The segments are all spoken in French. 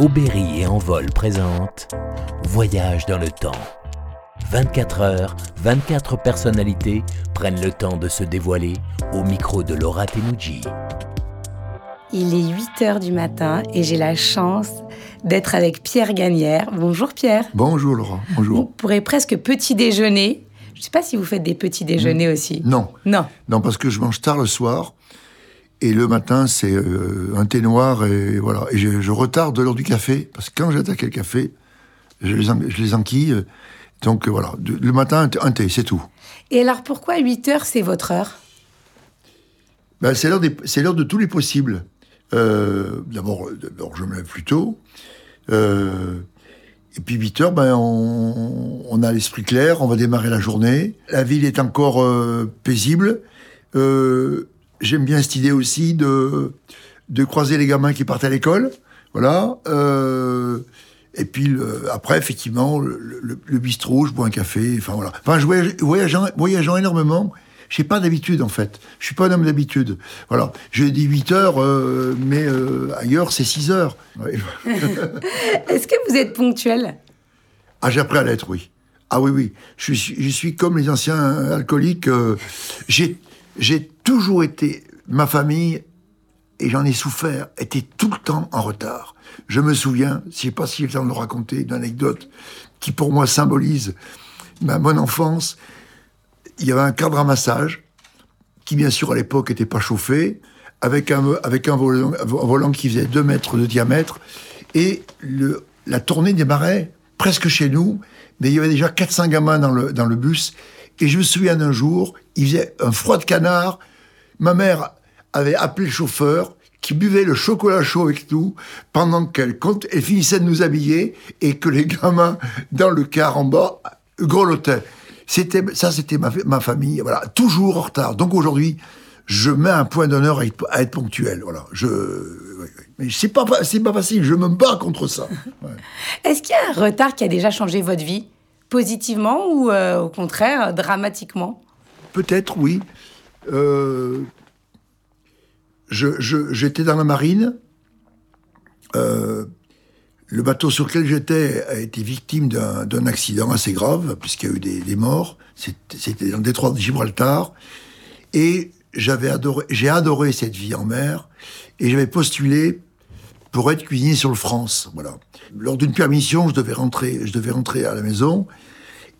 Aubéry et Envol présente Voyage dans le temps. 24 heures, 24 personnalités prennent le temps de se dévoiler au micro de Laura Tenuji. Il est 8 heures du matin et j'ai la chance d'être avec Pierre Gagnère. Bonjour Pierre. Bonjour Laura, bonjour. Vous pourrez presque petit déjeuner. Je ne sais pas si vous faites des petits déjeuners aussi. Non. Non. Non, parce que je mange tard le soir. Et le matin, c'est euh, un thé noir et voilà. Et je, je retarde l'heure du café parce que quand j'attaque le café, je les, en- je les enquille. Donc euh, voilà, De- le matin, un thé, c'est tout. Et alors pourquoi 8 heures, c'est votre heure? Ben, c'est l'heure de tous les possibles. Euh, D'abord, euh, d'abord, je me lève plus tôt. Euh, et puis 8 heures, ben, on, on a l'esprit clair, on va démarrer la journée. La ville est encore euh, paisible. Euh, J'aime bien cette idée aussi de, de croiser les gamins qui partent à l'école. Voilà. Euh, et puis le- après, effectivement, le, le- le bistrot, je bois un café. Enfin voilà. Enfin, je voyage, voyageant, voyageant énormément. J'ai pas d'habitude en fait. Je suis pas un homme d'habitude. Voilà. Je dis 8 heures, euh, mais euh, ailleurs c'est 6 heures. Ouais. Est-ce que vous êtes ponctuel? Ah, j'ai appris à l'être, oui. Ah oui, oui. Je suis, je suis comme les anciens alcooliques. euh, j'ai, j'ai toujours été, ma famille, et j'en ai souffert, était tout le temps en retard. Je me souviens, je sais pas si j'ai le temps de le raconter, une anecdote qui pour moi symbolise ma bonne enfance. Il y avait un cadre à massage qui, bien sûr, à l'époque, n'était pas chauffé, avec un, avec un volant, qui faisait 2 mètres de diamètre. Et la tournée démarrait presque chez nous, mais il y avait déjà 400 gamins dans le, dans le bus. Et je me souviens d'un jour, il faisait un froid de canard. Ma mère avait appelé le chauffeur qui buvait le chocolat chaud avec nous pendant qu'elle elle finissait de nous habiller et que les gamins dans le car en bas grelottaient. C'était, ça, c'était ma, ma famille, voilà, toujours en retard. Donc aujourd'hui, je mets un point d'honneur à être, à être ponctuel, voilà. Je, oui, oui. mais c'est pas, c'est pas facile, je me bats contre ça. Ouais. Est-ce qu'il y a un retard qui a déjà changé votre vie? Positivement ou euh, au contraire, dramatiquement? Peut-être, oui. Euh, J'étais dans la marine. Euh, le bateau sur lequel j'étais a été victime d'un accident assez grave, puisqu'il y a eu des, des morts. C'était dans le détroit de Gibraltar. Et adoré, j'ai adoré cette vie en mer. Et j'avais postulé pour être cuisinier sur le France. Voilà. Lors d'une permission, je devais rentrer, je devais rentrer à la maison.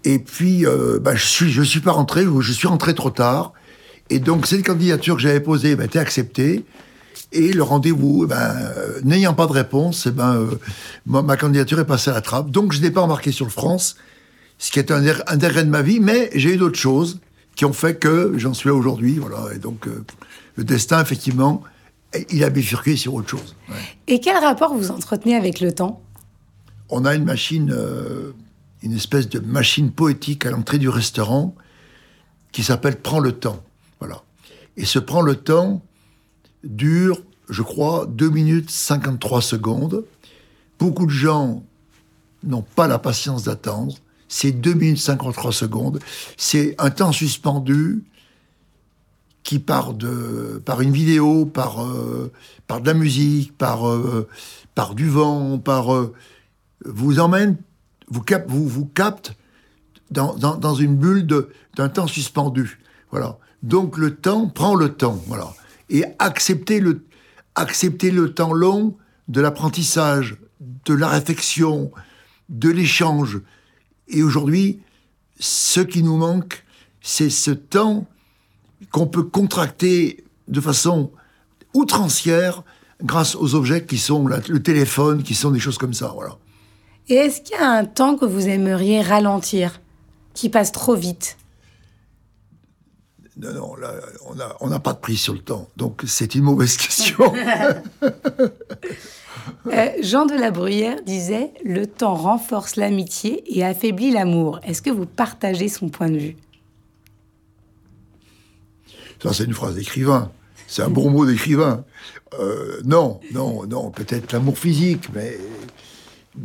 Et puis, euh, bah, je suis, je suis pas rentré, je suis rentré trop tard. Et donc, cette candidature que j'avais posée bah, était acceptée. Et le rendez-vous, eh ben, euh, n'ayant pas de réponse, eh ben, euh, ma, candidature est passée à la trappe. Donc, je n'ai pas embarqué sur le France, ce qui est un, un de ma vie. Mais j'ai eu d'autres choses qui ont fait que j'en suis là aujourd'hui. Voilà. Et donc, le destin, effectivement, il a bifurqué sur autre chose. Ouais. Et quel rapport vous entretenez avec le temps? On a une machine, euh, une espèce de machine poétique à l'entrée du restaurant qui s'appelle Prends le temps. Voilà. Et ce Prends le temps dure, je crois, 2 minutes 53 secondes. Beaucoup de gens n'ont pas la patience d'attendre. C'est 2 minutes 53 secondes. C'est un temps suspendu qui part de par une vidéo, par euh, par de la musique, par euh, par du vent, par euh, vous emmène, vous cap, vous vous capte dans, dans, une bulle d'un temps suspendu. Voilà. Donc le temps prend le temps. Voilà. Et accepter le accepter le temps long de l'apprentissage, de la réflexion, de l'échange. Et aujourd'hui, ce qui nous manque, c'est ce temps qu'on peut contracter de façon outrancière grâce aux objets qui sont la- le téléphone, qui sont des choses comme ça. Voilà. Et est-ce qu'il y a un temps que vous aimeriez ralentir, qui passe trop vite? Non, non, là, on n'a on n'a pas de prise sur le temps. Donc, c'est une mauvaise question. Euh, Jean de la Bruyère disait Le temps renforce l'amitié et affaiblit l'amour. Est-ce que vous partagez son point de vue? Ça, c'est une phrase d'écrivain. C'est un bon mot d'écrivain. Euh, non, non, non, peut-être l'amour physique, mais,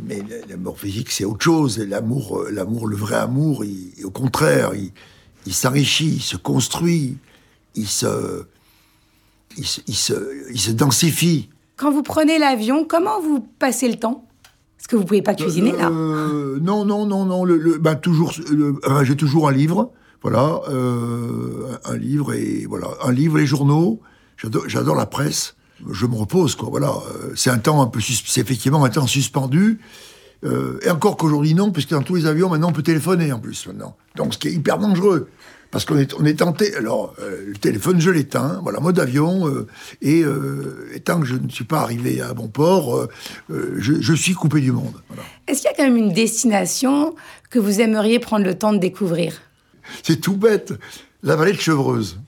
mais l'amour physique, c'est autre chose. L'amour, euh, l'amour, le vrai amour, il- au contraire, il, il s'enrichit, il se construit, il se, il se, il se, il se densifie. Quand vous prenez l'avion, comment vous passez le temps? Est-ce que vous pouvez pas cuisiner là Euh, Non, non, non, non. Le, le- ben, toujours, le- euh, j'ai toujours un livre. Voilà, euh, un livre et voilà, un livre, les journaux. J'adore, la presse. Je me repose, quoi. Voilà, Euh, c'est un temps un peu, c'est effectivement un temps suspendu. Euh, et encore qu'aujourd'hui non, puisque dans tous les avions maintenant on peut téléphoner en plus maintenant. Donc ce qui est hyper dangereux. Parce qu'on est, on est tenté. Alors, le téléphone, je l'éteins. Voilà, mode avion. et, et tant que je ne suis pas arrivé à bon port, je, suis coupé du monde. Est-ce qu'il y a quand même une destination que vous aimeriez prendre le temps de découvrir? C'est tout bête. La vallée de Chevreuse.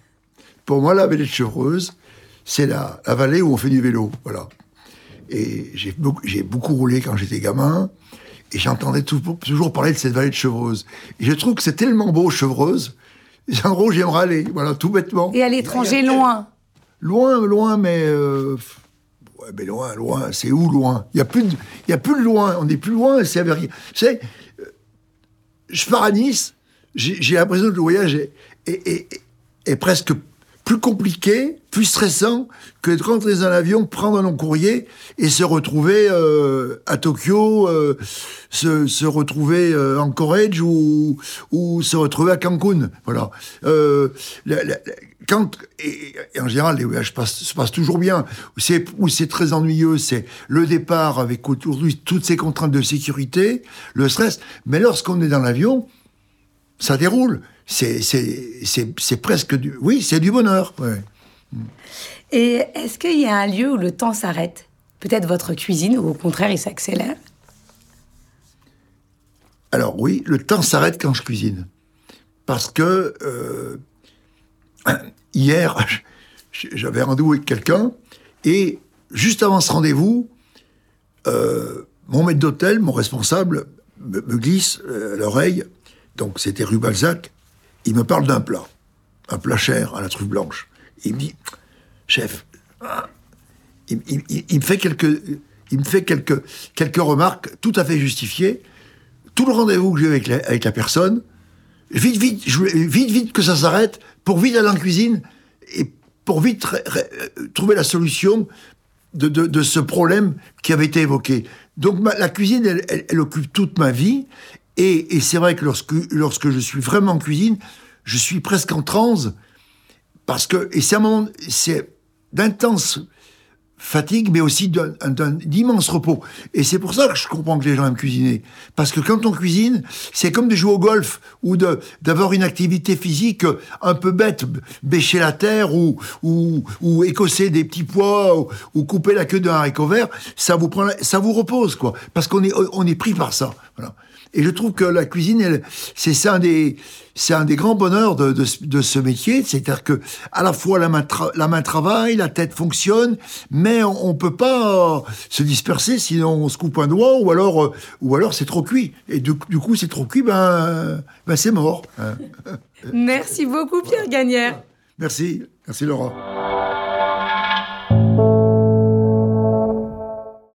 Pour moi, la vallée de Chevreuse, c'est la, la vallée où on fait du vélo. Voilà. Et j'ai beaucoup, j'ai beaucoup roulé quand j'étais gamin. Et j'entendais tout- toujours parler de cette vallée de Chevreuse. Et je trouve que c'est tellement beau, Chevreuse. Endroit où j'aimerais aller. Voilà, tout bêtement. Et à l'étranger, loin Loin, loin, mais. euh, ouais, mais loin, loin. C'est où loin? Il n'y a, plus de- il y a plus de loin. On n'est plus loin, c'est avec. Tu sais, je pars à Nice, j'ai l'impression que le voyage est, est- est- presque plus compliqué, plus stressant que de rentrer dans un avion, prendre un long courrier et se retrouver euh, à Tokyo, euh, se, se retrouver euh, en Corrège ou, ou se retrouver à Cancun. Voilà. Euh, la- la- quand, et, et en général, les voyages passent- se passent toujours bien. C'est où c'est très ennuyeux, c'est le départ avec aujourd'hui toutes ces contraintes de sécurité, le stress. Mais lorsqu'on est dans l'avion, ça déroule. C'est presque du... Oui, c'est du bonheur. ouais. Et est-ce qu'il y a un lieu où le temps s'arrête? Peut-être votre cuisine, ou au contraire, il s'accélère? Alors oui, le temps s'arrête quand je cuisine. Parce que euh, hier, j'avais rendez-vous avec quelqu'un et juste avant ce rendez-vous, euh, mon maître d'hôtel, mon responsable, me, me glisse euh, à l'oreille, donc c'était rue Balzac, il me parle d'un plat, un plat cher à la truffe blanche. Il me dit, chef, ah, il, me fait quelques, il me fait quelques, remarques tout à fait justifiées. Tout le rendez-vous que j'ai avec avec la personne, vite, vite, vite, vite que ça s'arrête, pour vite aller en cuisine et pour vite euh, trouver la solution de, ce problème qui avait été évoqué. Donc la cuisine, elle occupe toute ma vie. Et, et c'est vrai que lorsque, lorsque je suis vraiment en cuisine, je suis presque en transe. Parce que, et c'est un moment, c'est d'intense fatigue, mais aussi d'immense repos. Et c'est pour ça que je comprends que les gens aiment cuisiner. Parce que quand on cuisine, c'est comme de jouer au golf ou d'avoir une activité physique un peu bête, bêcher la terre ou ou, ou écosser des petits pois ou, ou couper la queue d'un haricot vert. Ça vous prend, ça vous repose quoi. Parce qu'on est on est pris par ça. Voilà. Et je trouve que la cuisine, c'est un des, c'est un des grands bonheurs de, de, ce- de ce métier. C'est-à-dire que à la fois la main, tra- la main travaille, la tête fonctionne, mais on, on peut pas euh, se disperser sinon on se coupe un doigt ou alors, euh, ou alors c'est trop cuit. Et du, du coup, c'est trop cuit, ben, ben c'est mort. Merci beaucoup, Pierre Gagnère. Merci, merci Laura.